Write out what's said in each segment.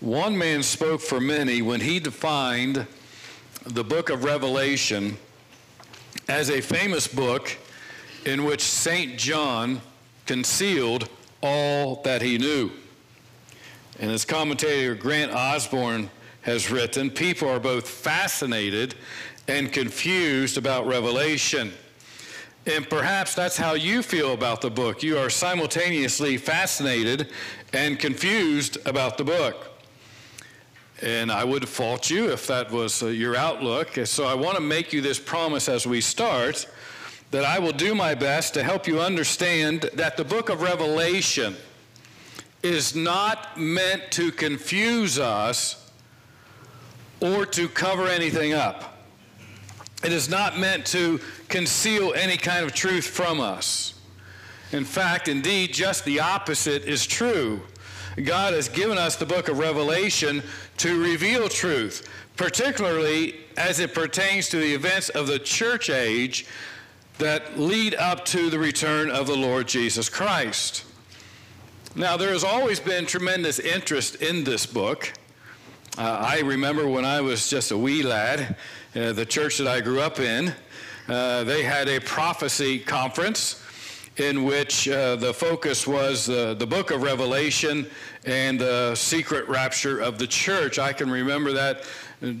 one man spoke for many when he defined the book of Revelation as a famous book in which St. John concealed all that he knew. And as commentator Grant Osborne has written, people are both fascinated and confused about Revelation. And perhaps that's how you feel about the book. You are simultaneously fascinated and confused about the book. And I would fault you if that was uh, your outlook. So I want to make you this promise as we start that I will do my best to help you understand that the book of Revelation is not meant to confuse us or to cover anything up. It is not meant to conceal any kind of truth from us. In fact, indeed, just the opposite is true. God has given us the book of Revelation to reveal truth, particularly as it pertains to the events of the church age that lead up to the return of the Lord Jesus Christ. Now, there has always been tremendous interest in this book. Uh, I remember when I was just a wee lad, uh, the church that I grew up in, uh, they had a prophecy conference in which uh, the focus was uh, the book of Revelation and the secret rapture of the church. I can remember that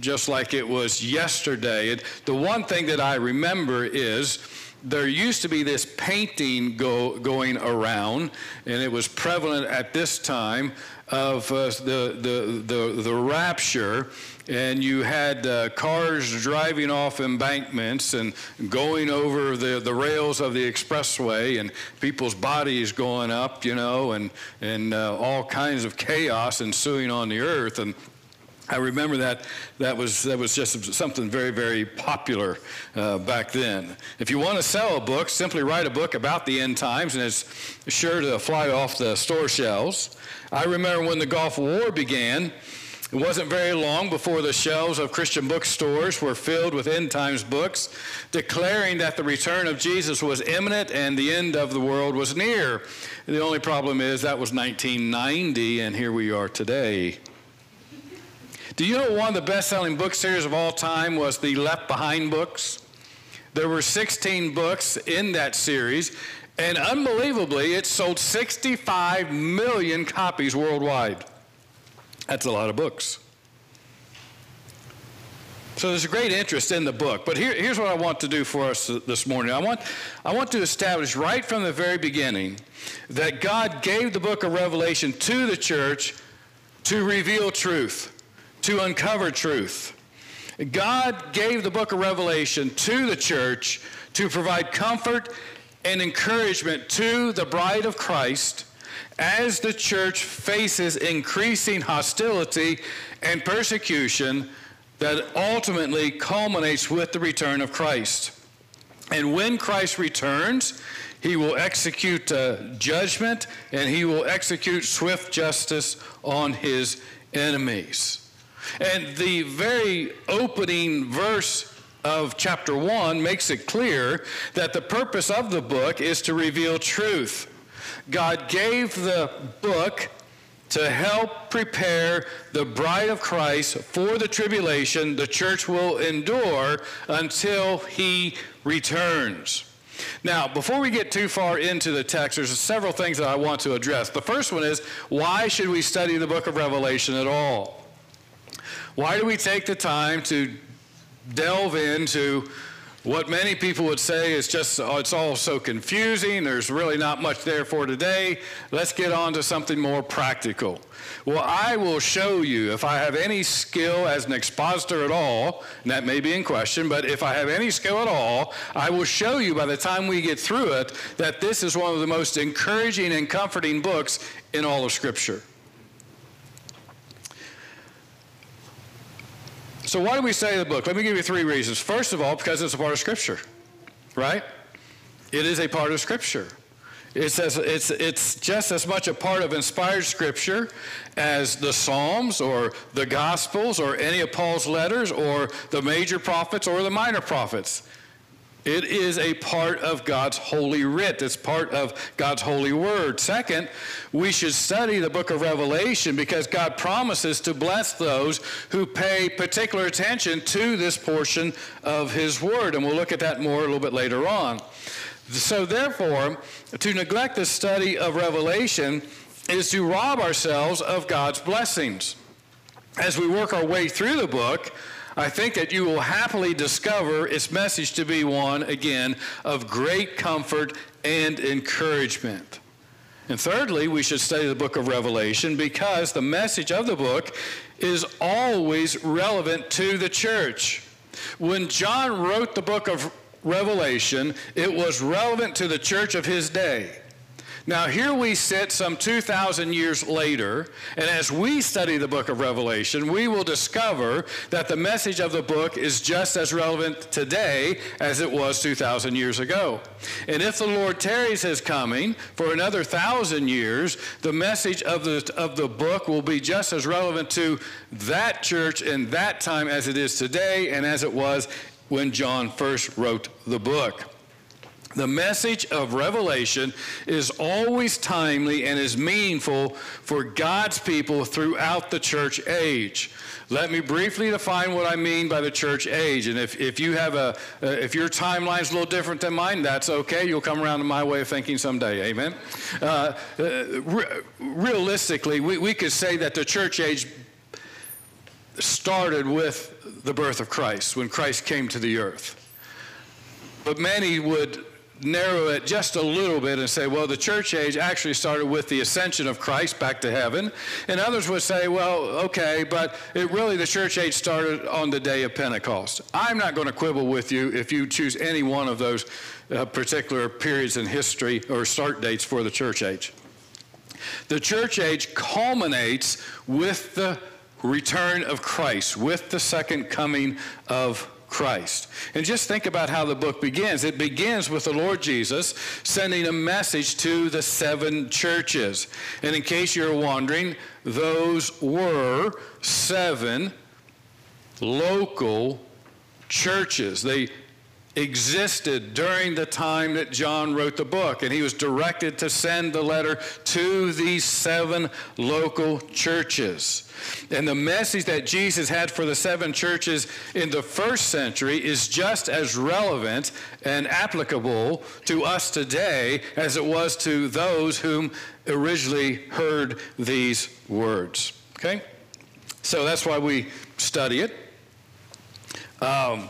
just like it was yesterday. The one thing that I remember is there used to be this painting go, going around, and it was prevalent at this time of uh, the, the, the, the rapture and you had uh, cars driving off embankments and going over the, the rails of the expressway and people's bodies going up, you know, and, and uh, all kinds of chaos ensuing on the earth. And I remember that that was that was just something very very popular uh, back then. If you want to sell a book, simply write a book about the end times, and it's sure to fly off the store shelves. I remember when the Gulf War began. It wasn't very long before the shelves of Christian bookstores were filled with end times books, declaring that the return of Jesus was imminent and the end of the world was near. The only problem is that was 1990, and here we are today. Do you know one of the best selling book series of all time was the Left Behind books? There were 16 books in that series, and unbelievably, it sold 65 million copies worldwide. That's a lot of books. So there's a great interest in the book. But here, here's what I want to do for us this morning. I want, I want to establish right from the very beginning that God gave the book of Revelation to the church to reveal truth, to uncover truth. God gave the book of Revelation to the church to provide comfort and encouragement to the bride of Christ as the church faces increasing hostility and persecution that ultimately culminates with the return of Christ. And when Christ returns, he will execute uh, judgment and he will execute swift justice on his enemies. And the very opening verse of chapter 1 makes it clear that the purpose of the book is to reveal truth. God gave the book to help prepare the bride of Christ for the tribulation the church will endure until he returns. Now, before we get too far into the text, there's several things that I want to address. The first one is why should we study the book of Revelation at all? Why do we take the time to delve into what many people would say is just, oh, it's all so confusing. There's really not much there for today. Let's get on to something more practical. Well, I will show you if I have any skill as an expositor at all, and that may be in question, but if I have any skill at all, I will show you by the time we get through it that this is one of the most encouraging and comforting books in all of Scripture. So, why do we study the book? Let me give you three reasons. First of all, because it's a part of Scripture, right? It is a part of Scripture. It's, as, it's, it's just as much a part of inspired Scripture as the Psalms or the Gospels or any of Paul's letters or the major prophets or the minor prophets. It is a part of God's holy writ. It's part of God's holy word. Second, we should study the book of Revelation because God promises to bless those who pay particular attention to this portion of his word. And we'll look at that more a little bit later on. So, therefore, to neglect the study of Revelation is to rob ourselves of God's blessings. As we work our way through the book, I think that you will happily discover its message to be one, again, of great comfort and encouragement. And thirdly, we should study the book of Revelation because the message of the book is always relevant to the church. When John wrote the book of Revelation, it was relevant to the church of his day. Now, here we sit some 2,000 years later, and as we study the book of Revelation, we will discover that the message of the book is just as relevant today as it was 2,000 years ago. And if the Lord tarries his coming for another thousand years, the message of the, of the book will be just as relevant to that church in that time as it is today and as it was when John first wrote the book. The message of Revelation is always timely and is meaningful for God's people throughout the church age. Let me briefly define what I mean by the church age. And if, if you have a, uh, if your timeline is a little different than mine, that's okay. You'll come around to my way of thinking someday. Amen. Uh, uh, re- realistically, we, we could say that the church age started with the birth of Christ, when Christ came to the earth. But many would narrow it just a little bit and say, well, the church age actually started with the ascension of Christ back to heaven. And others would say, well, okay, but it really, the church age started on the day of Pentecost. I'm not going to quibble with you if you choose any one of those uh, particular periods in history or start dates for the church age. The church age culminates with the return of Christ, with the second coming of Christ. And just think about how the book begins. It begins with the Lord Jesus sending a message to the seven churches. And in case you're wondering, those were seven local churches. They existed during the time that John wrote the book, and he was directed to send the letter to these seven local churches. And the message that Jesus had for the seven churches in the first century is just as relevant and applicable to us today as it was to those whom originally heard these words. Okay? So that's why we study it. Um,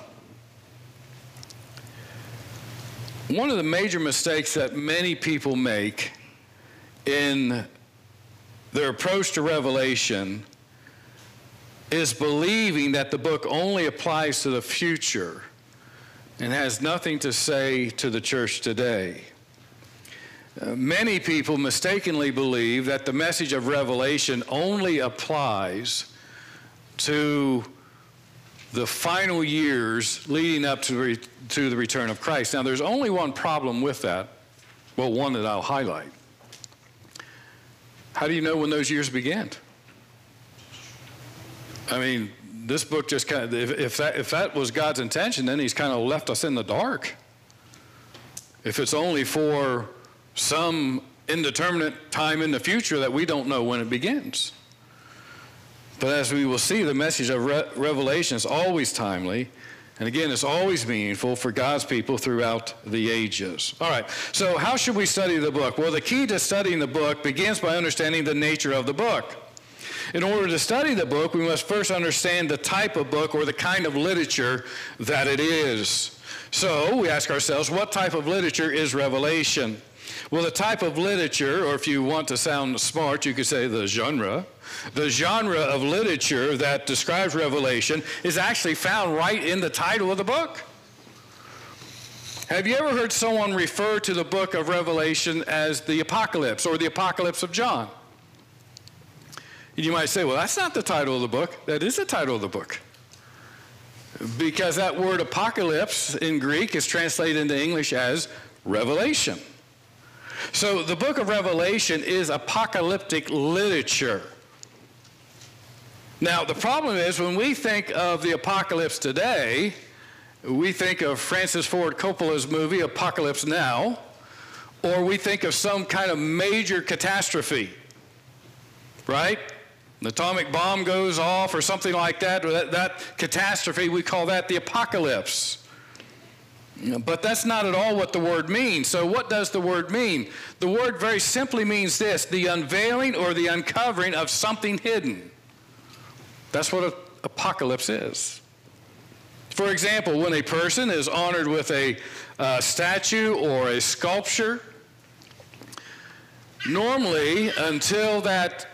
one of the major mistakes that many people make in their approach to Revelation is believing that the book only applies to the future and has nothing to say to the church today. Uh, many people mistakenly believe that the message of Revelation only applies to the final years leading up to, re- to the return of Christ. Now, there's only one problem with that. Well, one that I'll highlight. How do you know when those years began? I mean, this book just kind of, if, if, that, if that was God's intention, then he's kind of left us in the dark. If it's only for some indeterminate time in the future that we don't know when it begins. But as we will see, the message of Re- Revelation is always timely. And again, it's always meaningful for God's people throughout the ages. All right, so how should we study the book? Well, the key to studying the book begins by understanding the nature of the book. In order to study the book, we must first understand the type of book or the kind of literature that it is. So we ask ourselves, what type of literature is Revelation? Well, the type of literature, or if you want to sound smart, you could say the genre. The genre of literature that describes Revelation is actually found right in the title of the book. Have you ever heard someone refer to the book of Revelation as the Apocalypse or the Apocalypse of John? You might say, well, that's not the title of the book. That is the title of the book. Because that word apocalypse in Greek is translated into English as revelation. So the book of Revelation is apocalyptic literature. Now, the problem is when we think of the apocalypse today, we think of Francis Ford Coppola's movie Apocalypse Now, or we think of some kind of major catastrophe, right? An atomic bomb goes off or something like that, that, that catastrophe, we call that the apocalypse. But that's not at all what the word means. So, what does the word mean? The word very simply means this the unveiling or the uncovering of something hidden. That's what an apocalypse is. For example, when a person is honored with a uh, statue or a sculpture, normally until that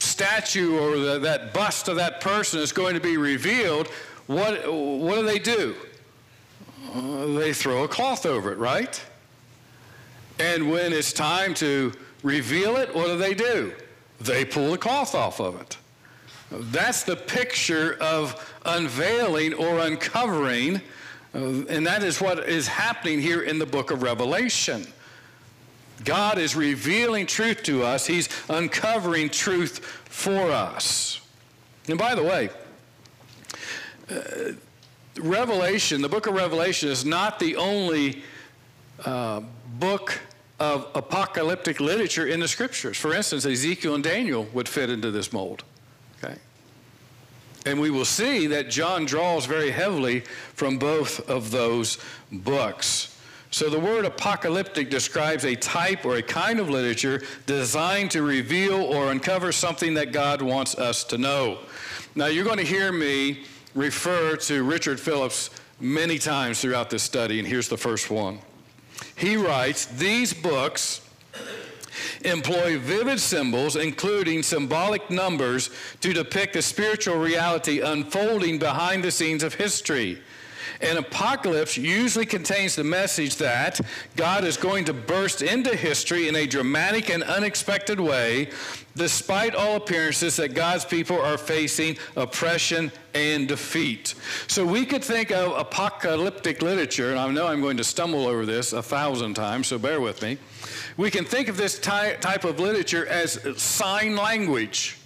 statue or the, that bust of that person is going to be revealed, what, what do they do? Uh, they throw a cloth over it, right? And when it's time to reveal it, what do they do? They pull the cloth off of it. That's the picture of unveiling or uncovering, uh, and that is what is happening here in the book of Revelation. God is revealing truth to us, He's uncovering truth for us. And by the way, uh, Revelation, the book of Revelation, is not the only uh, book of apocalyptic literature in the scriptures. For instance, Ezekiel and Daniel would fit into this mold. Okay? And we will see that John draws very heavily from both of those books. So the word apocalyptic describes a type or a kind of literature designed to reveal or uncover something that God wants us to know. Now, you're going to hear me refer to Richard Phillips many times throughout this study, and here's the first one. He writes, These books employ vivid symbols, including symbolic numbers, to depict the spiritual reality unfolding behind the scenes of history. An apocalypse usually contains the message that God is going to burst into history in a dramatic and unexpected way, despite all appearances that God's people are facing oppression and defeat. So we could think of apocalyptic literature, and I know I'm going to stumble over this a thousand times, so bear with me. We can think of this ty- type of literature as sign language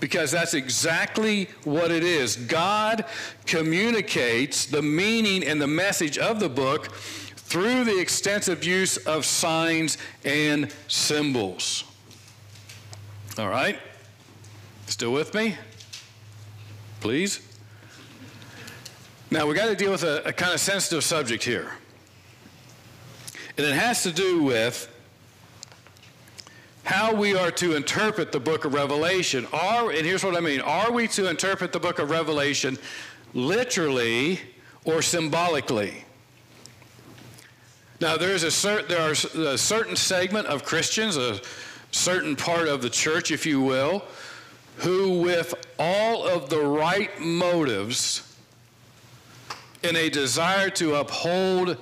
because that's exactly what it is. God communicates the meaning and the message of the book through the extensive use of signs and symbols. All right? Still with me? Please? Now, we got to deal with a, a kind of sensitive subject here. And it has to do with how we are to interpret the book of Revelation. Are, and here's what I mean are we to interpret the book of Revelation literally or symbolically? Now, there's a cert, there are a certain segment of Christians, a certain part of the church, if you will, who, with all of the right motives, in a desire to uphold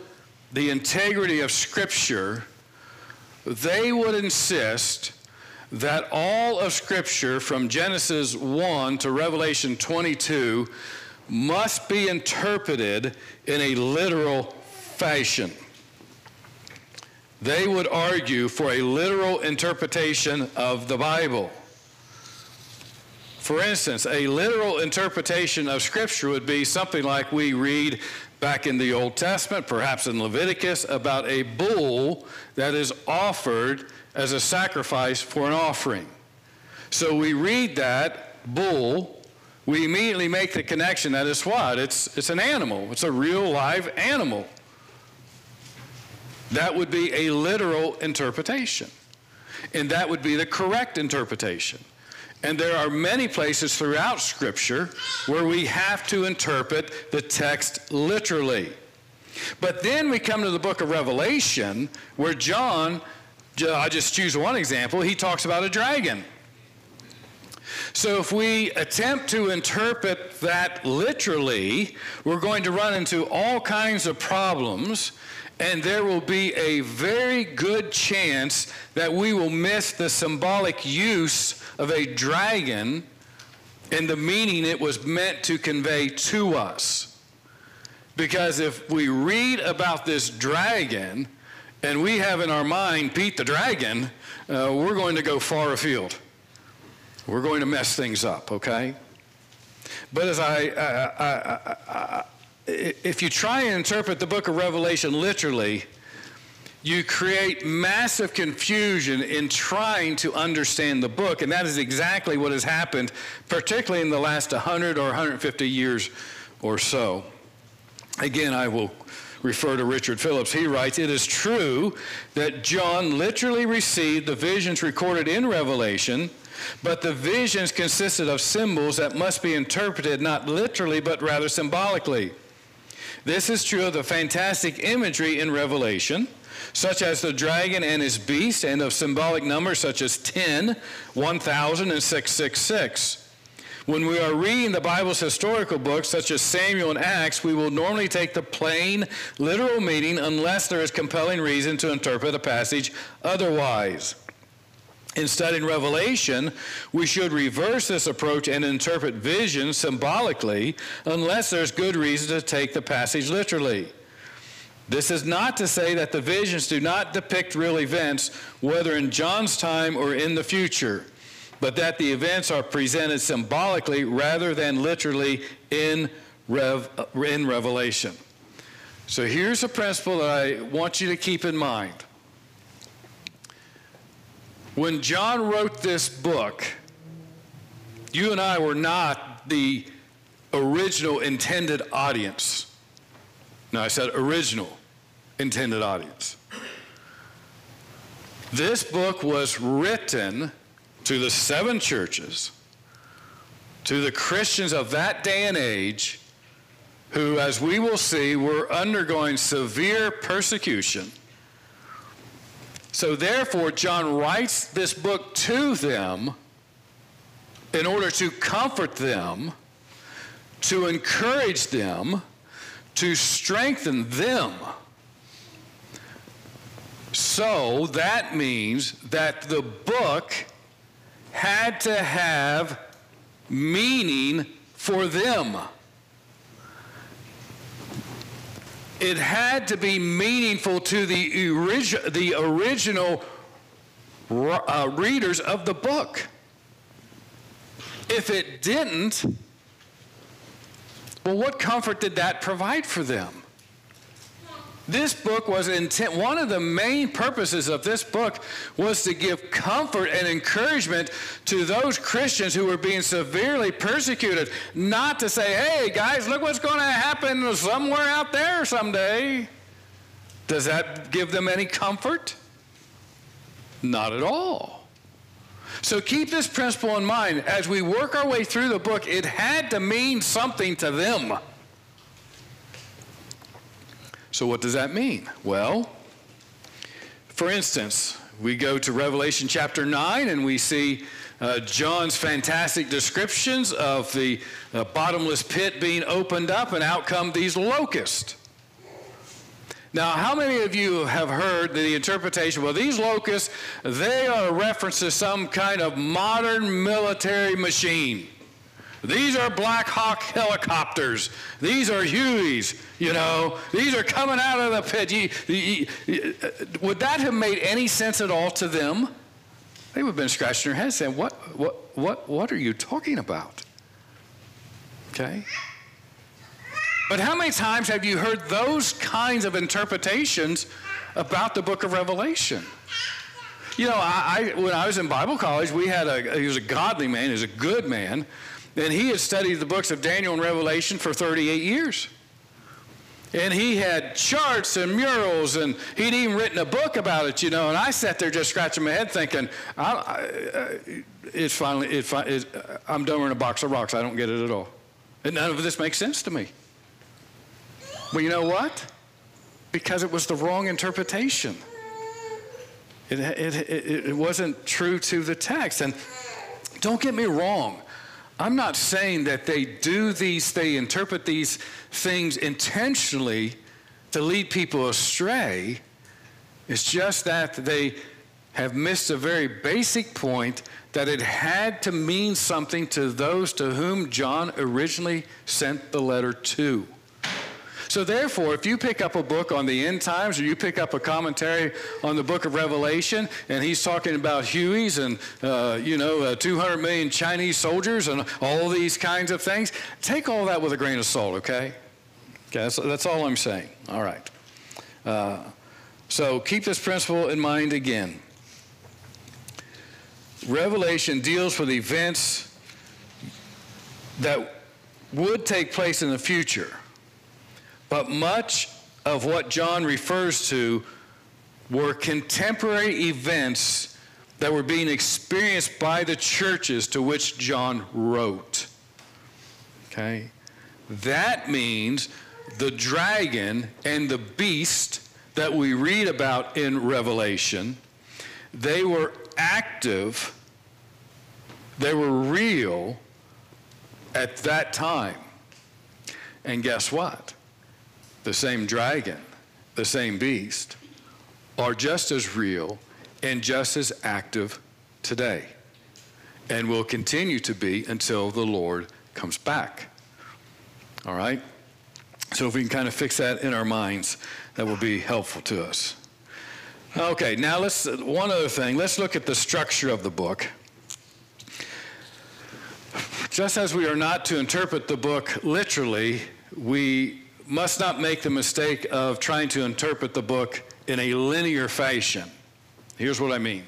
the integrity of Scripture, they would insist that all of Scripture from Genesis 1 to Revelation 22 must be interpreted in a literal fashion. They would argue for a literal interpretation of the Bible. For instance, a literal interpretation of Scripture would be something like we read back in the Old Testament, perhaps in Leviticus, about a bull that is offered as a sacrifice for an offering. So we read that bull, we immediately make the connection that it's what? It's, it's an animal, it's a real live animal. That would be a literal interpretation. And that would be the correct interpretation. And there are many places throughout Scripture where we have to interpret the text literally. But then we come to the book of Revelation where John, I just choose one example, he talks about a dragon. So if we attempt to interpret that literally, we're going to run into all kinds of problems and there will be a very good chance that we will miss the symbolic use of a dragon and the meaning it was meant to convey to us. Because if we read about this dragon and we have in our mind Pete the dragon, uh, we're going to go far afield. We're going to mess things up, okay? But as I, I, I, if you try and interpret the book of Revelation literally, you create massive confusion in trying to understand the book. And that is exactly what has happened, particularly in the last 100 or 150 years or so. Again, I will refer to Richard Phillips. He writes, It is true that John literally received the visions recorded in Revelation, but the visions consisted of symbols that must be interpreted not literally, but rather symbolically. This is true of the fantastic imagery in Revelation such as the dragon and his beast, and of symbolic numbers such as 10, 1000, and 666. When we are reading the Bible's historical books, such as Samuel and Acts, we will normally take the plain, literal meaning unless there is compelling reason to interpret a passage otherwise. In studying Revelation, we should reverse this approach and interpret vision symbolically unless there's good reason to take the passage literally. This is not to say that the visions do not depict real events, whether in John's time or in the future, but that the events are presented symbolically rather than literally in, Rev, in Revelation. So here's a principle that I want you to keep in mind. When John wrote this book, you and I were not the original intended audience. Now, I said original intended audience. This book was written to the seven churches, to the Christians of that day and age, who, as we will see, were undergoing severe persecution. So, therefore, John writes this book to them in order to comfort them, to encourage them to strengthen them. So that means that the book had to have meaning for them. It had to be meaningful to the, the original uh, readers of the book. If it didn't, well, what comfort did that provide for them? This book was intent, one of the main purposes of this book was to give comfort and encouragement to those Christians who were being severely persecuted. Not to say, hey, guys, look what's going to happen somewhere out there someday. Does that give them any comfort? Not at all. So keep this principle in mind. As we work our way through the book, it had to mean something to them. So, what does that mean? Well, for instance, we go to Revelation chapter 9 and we see uh, John's fantastic descriptions of the uh, bottomless pit being opened up, and out come these locusts. Now, how many of you have heard the interpretation? Well, these locusts, they are a reference to some kind of modern military machine. These are Black Hawk helicopters. These are Hueys, you know. These are coming out of the pit. You, uh, would that have made any sense at all to them? They would have been scratching their heads saying, what, what, what, what are you talking about? Okay? But how many times have you heard those kinds of interpretations about the book of Revelation? You know, I, I, when I was in Bible college, we had a, he was a godly man, he was a good man, and he had studied the books of Daniel and Revelation for 38 years. And he had charts and murals, and he'd even written a book about it, you know. And I sat there just scratching my head thinking, I, I, uh, it's finally, it, it, I'm done with a box of rocks. I don't get it at all. And none of this makes sense to me. Well, you know what? Because it was the wrong interpretation. It, it, it, it wasn't true to the text. And don't get me wrong. I'm not saying that they do these, they interpret these things intentionally to lead people astray. It's just that they have missed a very basic point that it had to mean something to those to whom John originally sent the letter to. So, therefore, if you pick up a book on the end times or you pick up a commentary on the book of Revelation and he's talking about Hueys and, uh, you know, uh, 200 million Chinese soldiers and all these kinds of things, take all that with a grain of salt, okay? Okay, that's, that's all I'm saying. All right. Uh, so keep this principle in mind again. Revelation deals with events that would take place in the future, but much of what John refers to were contemporary events that were being experienced by the churches to which John wrote. Okay? That means the dragon and the beast that we read about in Revelation, they were active, they were real at that time. And guess what? The same dragon, the same beast, are just as real and just as active today and will continue to be until the Lord comes back. All right? So if we can kind of fix that in our minds, that will be helpful to us. Okay, now let's, one other thing, let's look at the structure of the book. Just as we are not to interpret the book literally, we must not make the mistake of trying to interpret the book in a linear fashion. Here's what I mean.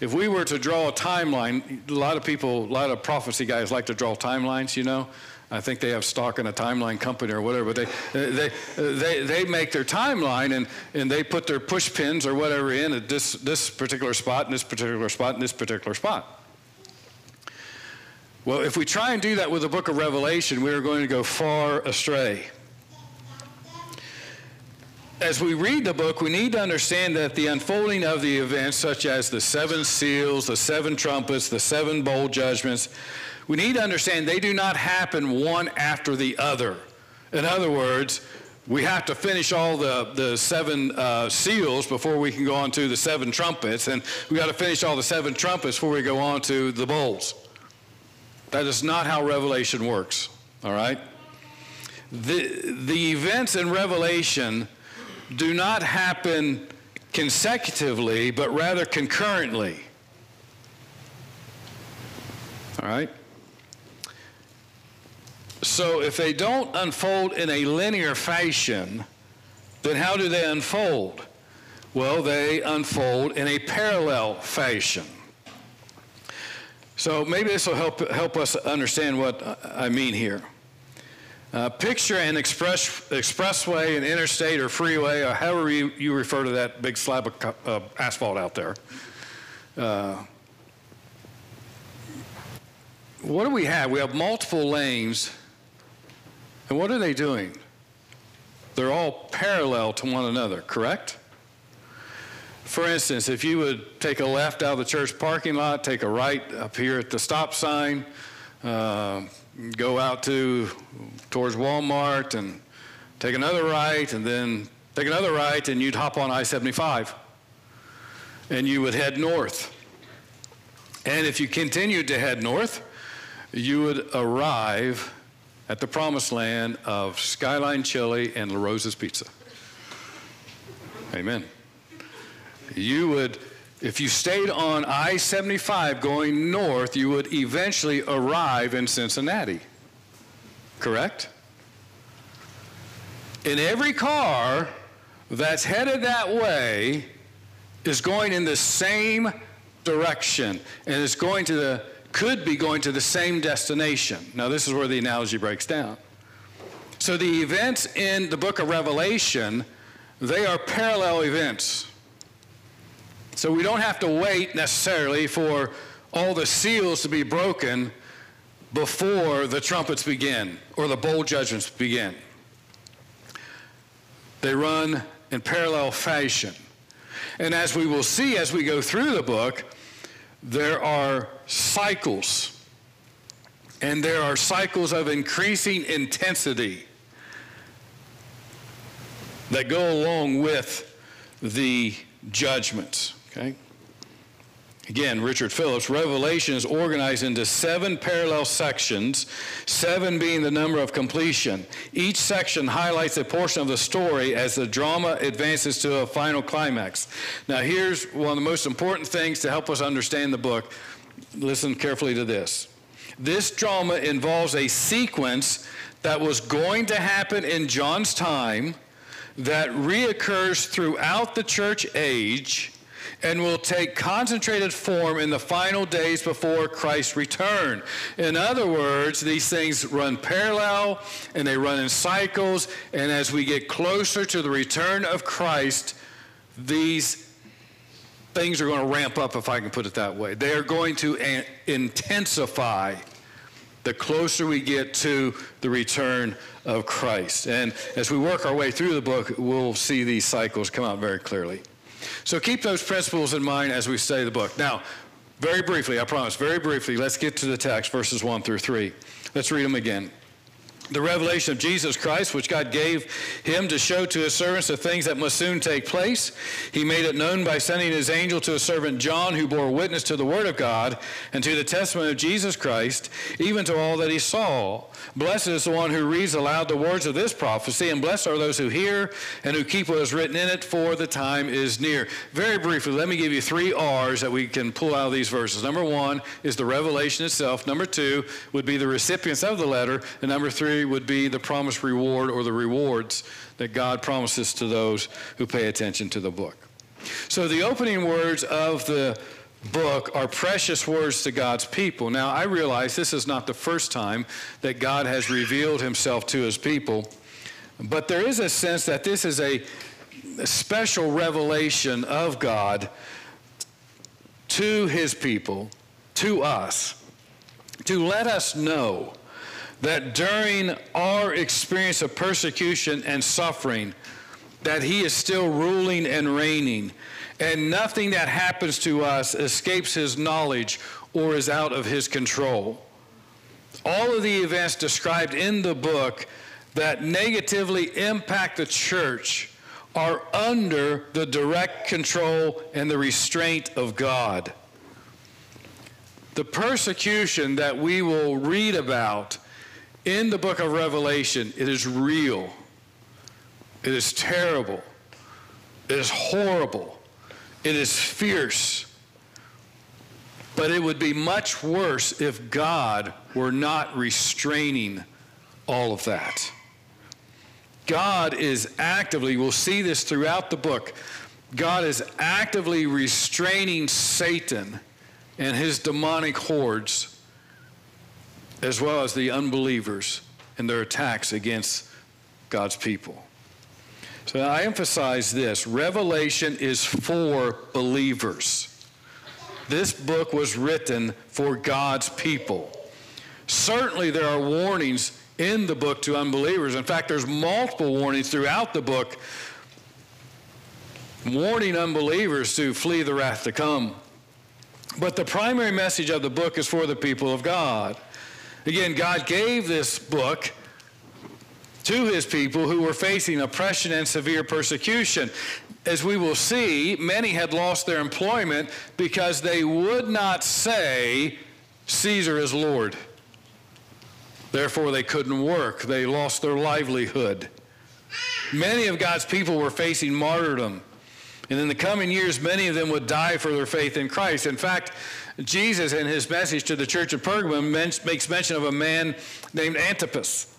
If we were to draw a timeline, a lot of people, a lot of prophecy guys like to draw timelines, you know. I think they have stock in a timeline company or whatever. But they, they, they, they make their timeline and, and they put their push pins or whatever in at this, this particular spot, and this particular spot, and this particular spot. Well, if we try and do that with the book of Revelation, we are going to go far astray as we read the book, we need to understand that the unfolding of the events, such as the seven seals, the seven trumpets, the seven bowl judgments, we need to understand they do not happen one after the other. In other words, we have to finish all the, the seven uh, seals before we can go on to the seven trumpets, and we got to finish all the seven trumpets before we go on to the bowls. That is not how Revelation works, all right? The, the events in Revelation do not happen consecutively, but rather concurrently. All right? So if they don't unfold in a linear fashion, then how do they unfold? Well, they unfold in a parallel fashion. So maybe this will help, help us understand what I mean here. Uh, picture an express, expressway, an interstate or freeway, or however you, you refer to that big slab of uh, asphalt out there. Uh, what do we have? We have multiple lanes. And what are they doing? They're all parallel to one another, correct? For instance, if you would take a left out of the church parking lot, take a right up here at the stop sign, uh, go out to towards Walmart and take another right and then take another right and you'd hop on I-75 and you would head north. And if you continued to head north, you would arrive at the promised land of Skyline Chili and La Rosa's Pizza. Amen. You would if you stayed on I 75 going north, you would eventually arrive in Cincinnati. Correct? In every car that's headed that way is going in the same direction and is going to the could be going to the same destination. Now this is where the analogy breaks down. So the events in the book of Revelation, they are parallel events. So we don't have to wait necessarily for all the seals to be broken before the trumpets begin or the bowl judgments begin. They run in parallel fashion. And as we will see as we go through the book, there are cycles. And there are cycles of increasing intensity that go along with the judgments. Okay? Again, Richard Phillips, Revelation is organized into seven parallel sections, seven being the number of completion. Each section highlights a portion of the story as the drama advances to a final climax. Now, here's one of the most important things to help us understand the book. Listen carefully to this. This drama involves a sequence that was going to happen in John's time that reoccurs throughout the church age and will take concentrated form in the final days before Christ's return. In other words, these things run parallel and they run in cycles, and as we get closer to the return of Christ, these things are going to ramp up, if I can put it that way. They are going to eh, intensify the closer we get to the return of Christ. And as we work our way through the book, we'll see these cycles come out very clearly. So keep those principles in mind as we study the book. Now, very briefly, I promise, very briefly, let's get to the text, verses 1 through 3. Let's read them again the revelation of Jesus Christ, which God gave him to show to his servants the things that must soon take place. He made it known by sending his angel to his servant John, who bore witness to the word of God and to the testimony of Jesus Christ, even to all that he saw. Blessed is the one who reads aloud the words of this prophecy, and blessed are those who hear and who keep what is written in it, for the time is near. Very briefly, let me give you three R's that we can pull out of these verses. Number one is the revelation itself. Number two would be the recipients of the letter. And number three, would be the promised reward or the rewards that God promises to those who pay attention to the book. So the opening words of the book are precious words to God's people. Now, I realize this is not the first time that God has revealed himself to his people, but there is a sense that this is a, special revelation of God to his people, to us, to let us know that during our experience of persecution and suffering, that he is still ruling and reigning, and nothing that happens to us escapes his knowledge or is out of his control. All of the events described in the book that negatively impact the church are under the direct control and the restraint of God. The persecution that we will read about in the book of Revelation, it is real. It is terrible. It is horrible. It is fierce. But it would be much worse if God were not restraining all of that. God is actively, we'll see this throughout the book, God is actively restraining Satan and his demonic hordes as well as the unbelievers and their attacks against God's people. So I emphasize this Revelation is for believers. This book was written for God's people. Certainly, there are warnings in the book to unbelievers. In fact, there's multiple warnings throughout the book warning unbelievers to flee the wrath to come. But the primary message of the book is for the people of God. Again, God gave this book to his people who were facing oppression and severe persecution. As we will see, many had lost their employment because they would not say, Caesar is Lord. Therefore, they couldn't work. They lost their livelihood. Many of God's people were facing martyrdom. And in the coming years, many of them would die for their faith in Christ. In fact, Jesus, in his message to the church of Pergamum, makes mention of a man named Antipas.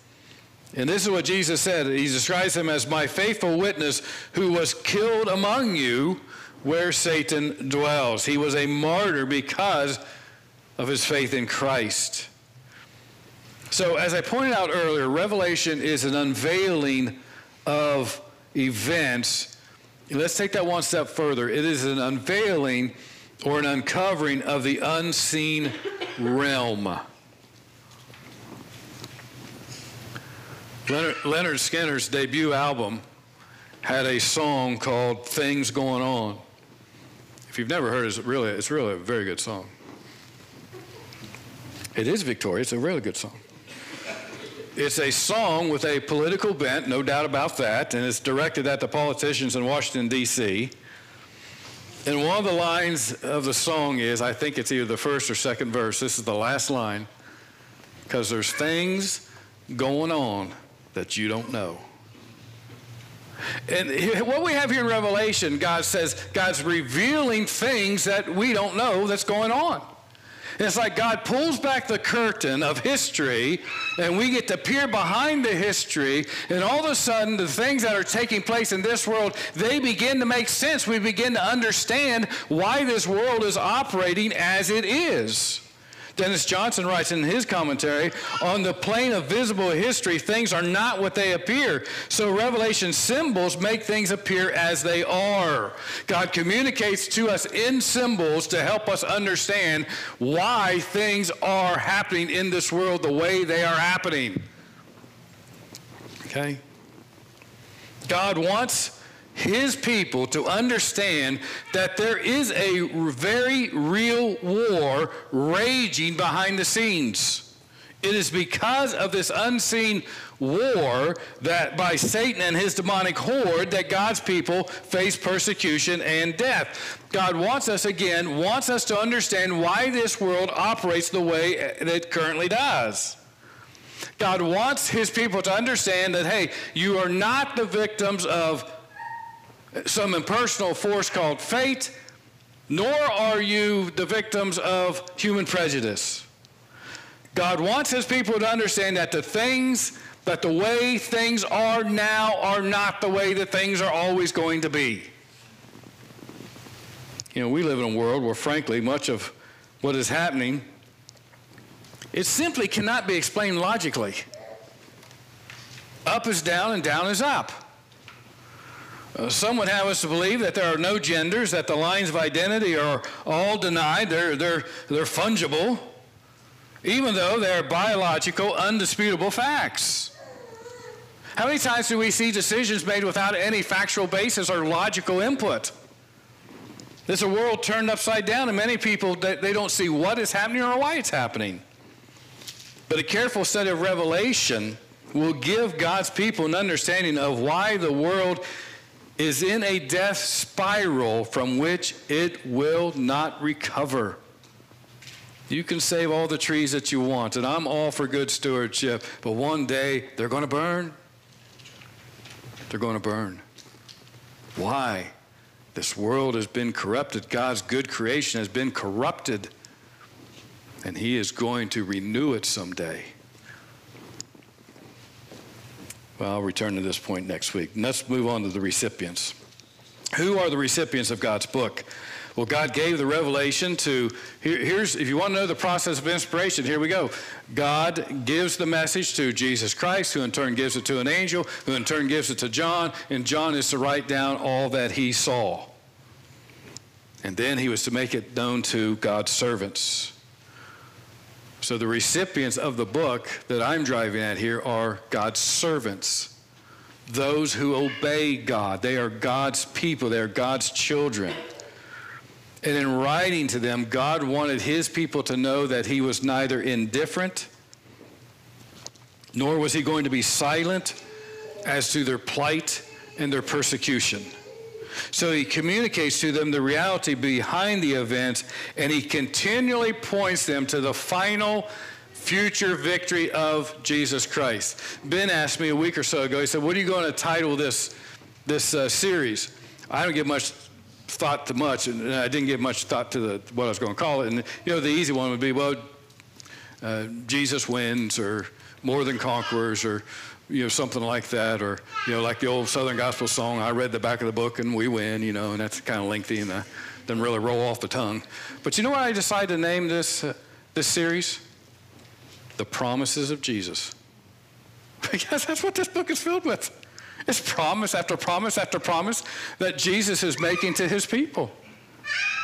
And this is what Jesus said. He describes him as my faithful witness who was killed among you where Satan dwells. He was a martyr because of his faith in Christ. So, as I pointed out earlier, Revelation is an unveiling of events. Let's take that one step further. It is an unveiling or an uncovering of the unseen realm. Leonard, Lynyrd Skynyrd's debut album had a song called Things Going On. If you've never heard it, it's really, it's really a very good song. It is Victoria, it's a really good song. It's a song with a political bent, no doubt about that, and it's directed at the politicians in Washington, D.C. And one of the lines of the song is I think it's either the first or second verse. This is the last line. Because there's things going on that you don't know. And what we have here in Revelation, God says God's revealing things that we don't know that's going on. It's like God pulls back the curtain of history and we get to peer behind the history and all of a sudden the things that are taking place in this world, they begin to make sense. We begin to understand why this world is operating as it is. Dennis Johnson writes in his commentary on the plane of visible history, things are not what they appear. So revelation symbols make things appear as they are. God communicates to us in symbols to help us understand why things are happening in this world the way they are happening. Okay? God wants his people to understand that there is a very real war raging behind the scenes. It is because of this unseen war that by Satan and his demonic horde that God's people face persecution and death. God wants us again, wants us to understand why this world operates the way it currently does. God wants his people to understand that, hey, you are not the victims of some impersonal force called fate, nor are you the victims of human prejudice. God wants his people to understand that the things, that the way things are now are not the way that things are always going to be. You know, we live in a world where, frankly, much of what is happening, it simply cannot be explained logically. Up is down and down is up. Some would have us to believe that there are no genders, that the lines of identity are all denied, they're, they're, they're fungible, even though they're biological, undisputable facts. How many times do we see decisions made without any factual basis or logical input? There's a world turned upside down, and many people they don't see what is happening or why it's happening. But a careful study of Revelation will give God's people an understanding of why the world is in a death spiral from which it will not recover. You can save all the trees that you want, and I'm all for good stewardship, but one day they're going to burn. They're going to burn. Why? This world has been corrupted. God's good creation has been corrupted, and He is going to renew it someday. Well, I'll return to this point next week. let's move on to the recipients. Who are the recipients of God's book? Well, God gave the revelation to, here, here's, if you want to know the process of inspiration, here we go. God gives the message to Jesus Christ, who in turn gives it to an angel, who in turn gives it to John, and John is to write down all that he saw. And then he was to make it known to God's servants. So the recipients of the book that I'm driving at here are God's servants, those who obey God. They are God's people, they are God's children. And in writing to them, God wanted his people to know that he was neither indifferent nor was he going to be silent as to their plight and their persecution. So he communicates to them the reality behind the events, and he continually points them to the final future victory of Jesus Christ. Ben asked me a week or so ago, he said, What are you going to title this, this uh, series? I don't give much thought to much, and I didn't give much thought to the, what I was going to call it. And, you know, the easy one would be, well, uh, Jesus wins, or more than conquerors, or you know, something like that, or, you know, like the old Southern Gospel song, I read the back of the book and we win, you know, and that's kind of lengthy and uh, doesn't really roll off the tongue. But you know what I decided to name this, uh, this series? The Promises of Jesus. because that's what this book is filled with. It's promise after promise after promise that Jesus is making to his people.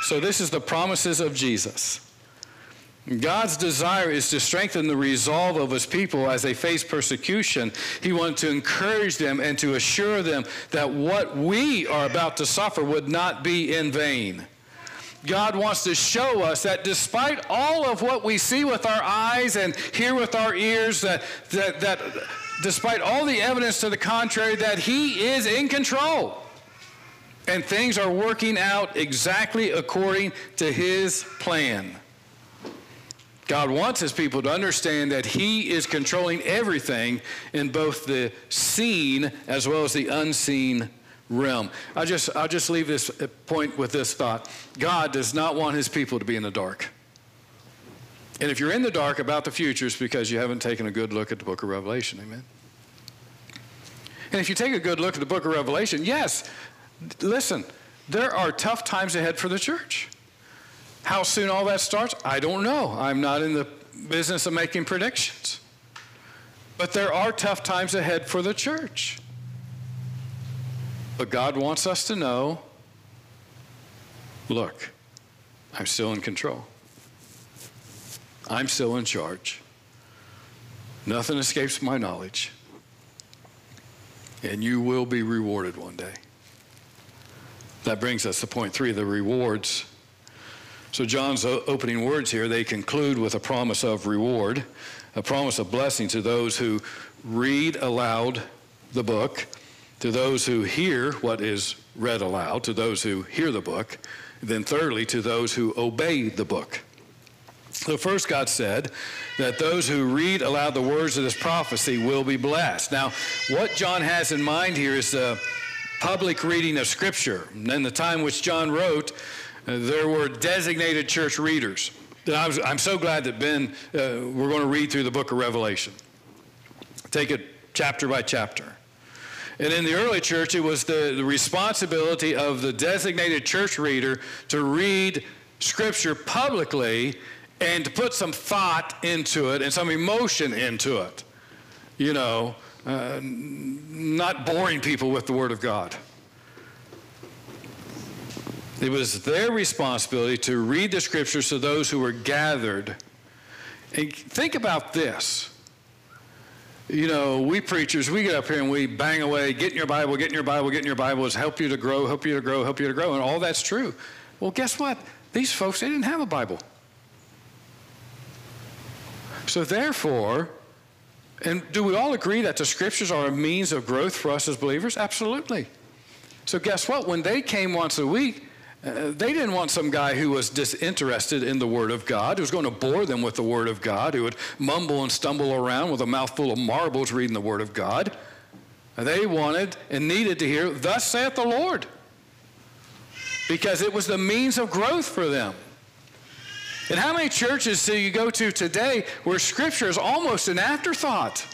So this is the promises of Jesus. God's desire is to strengthen the resolve of his people as they face persecution. He wanted to encourage them and to assure them that what we are about to suffer would not be in vain. God wants to show us that despite all of what we see with our eyes and hear with our ears, that, that, that despite all the evidence to the contrary, that He is in control. And things are working out exactly according to His plan. God wants his people to understand that he is controlling everything in both the seen as well as the unseen realm. I just I'll just leave this point with this thought. God does not want his people to be in the dark. And if you're in the dark about the future, it's because you haven't taken a good look at the book of Revelation. Amen. And if you take a good look at the book of Revelation, yes, listen, there are tough times ahead for the church. How soon all that starts, I don't know. I'm not in the business of making predictions. But there are tough times ahead for the church. But God wants us to know look, I'm still in control. I'm still in charge. Nothing escapes my knowledge. And you will be rewarded one day. That brings us to point three the rewards. So, John's opening words here, they conclude with a promise of reward, a promise of blessing to those who read aloud the book, to those who hear what is read aloud, to those who hear the book, then, thirdly, to those who obey the book. So, first, God said that those who read aloud the words of this prophecy will be blessed. Now, what John has in mind here is the public reading of Scripture. In the time which John wrote, there were designated church readers. I am so glad that Ben, uh, we're going to read through the book of Revelation. Take it chapter by chapter. And in the early church, it was the, the responsibility of the designated church reader to read Scripture publicly and to put some thought into it and some emotion into it. You know, uh, not boring people with the Word of God. It was their responsibility to read the Scriptures to those who were gathered. And think about this you know, we preachers, we get up here and we bang away, get in your Bible, get in your Bible, get in your Bible, is help you to grow, help you to grow, help you to grow, and all that's true. Well, guess what? These folks, they didn't have a Bible. So therefore, and do we all agree that the scriptures are a means of growth for us as believers? Absolutely. So guess what? When they came once a week, uh, they didn't want some guy who was disinterested in the Word of God, who was going to bore them with the Word of God, who would mumble and stumble around with a mouthful of marbles reading the Word of God. They wanted and needed to hear, Thus saith the Lord, because it was the means of growth for them. And how many churches do you go to today where Scripture is almost an afterthought?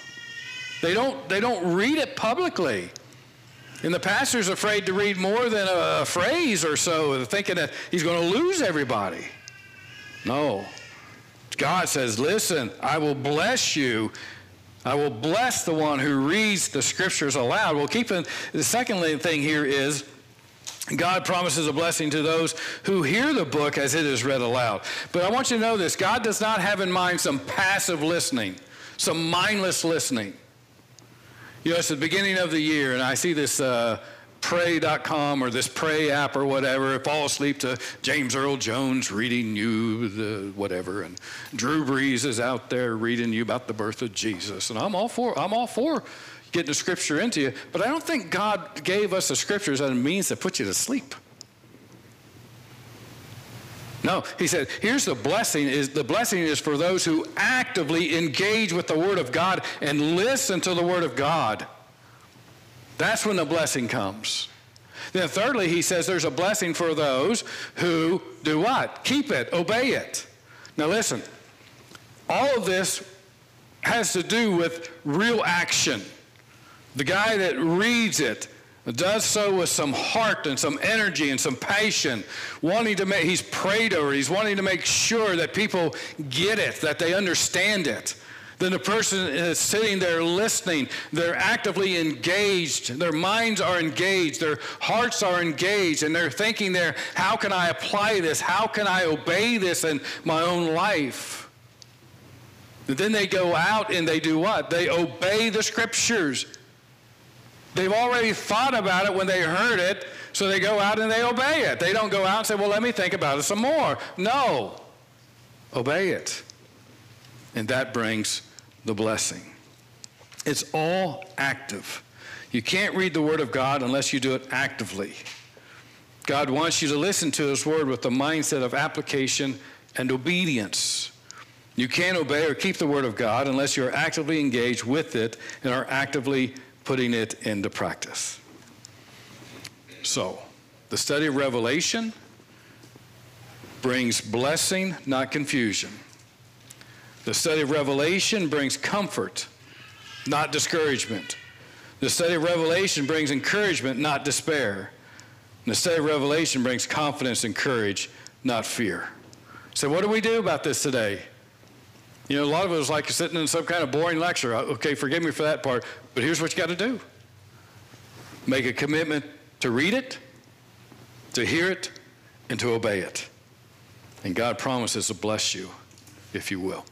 They don't, they don't read it publicly. And the pastor's afraid to read more than a phrase or so, thinking that he's going to lose everybody. No. God says, Listen, I will bless you. I will bless the one who reads the scriptures aloud. Well, keeping the second thing here is God promises a blessing to those who hear the book as it is read aloud. But I want you to know this God does not have in mind some passive listening, some mindless listening. You know, it's the beginning of the year, and I see this uh, pray.com or this pray app or whatever. Fall asleep to James Earl Jones reading you the whatever, and Drew Brees is out there reading you about the birth of Jesus. And I'm all for I'm all for getting the scripture into you, but I don't think God gave us the scriptures as a means to put you to sleep. No, he said, here's the blessing is the blessing is for those who actively engage with the word of God and listen to the word of God. That's when the blessing comes. Then thirdly, he says there's a blessing for those who do what? Keep it, obey it. Now listen. All of this has to do with real action. The guy that reads it does so with some heart and some energy and some passion, wanting to make, he's prayed over, he's wanting to make sure that people get it, that they understand it. Then the person is sitting there listening. They're actively engaged. Their minds are engaged. Their hearts are engaged. And they're thinking there, how can I apply this? How can I obey this in my own life? And then they go out and they do what? They obey the scriptures. They've already thought about it when they heard it, so they go out and they obey it. They don't go out and say, well, let me think about it some more. No, obey it. And that brings the blessing. It's all active. You can't read the Word of God unless you do it actively. God wants you to listen to His Word with the mindset of application and obedience. You can't obey or keep the Word of God unless you're actively engaged with it and are actively putting it into practice. So, the study of Revelation brings blessing, not confusion. The study of Revelation brings comfort, not discouragement. The study of Revelation brings encouragement, not despair. And the study of Revelation brings confidence and courage, not fear. So, what do we do about this today? You know, a lot of was like sitting in some kind of boring lecture. Uh, okay, forgive me for that part, but here's what you got to do make a commitment to read it, to hear it, and to obey it. And God promises to bless you if you will.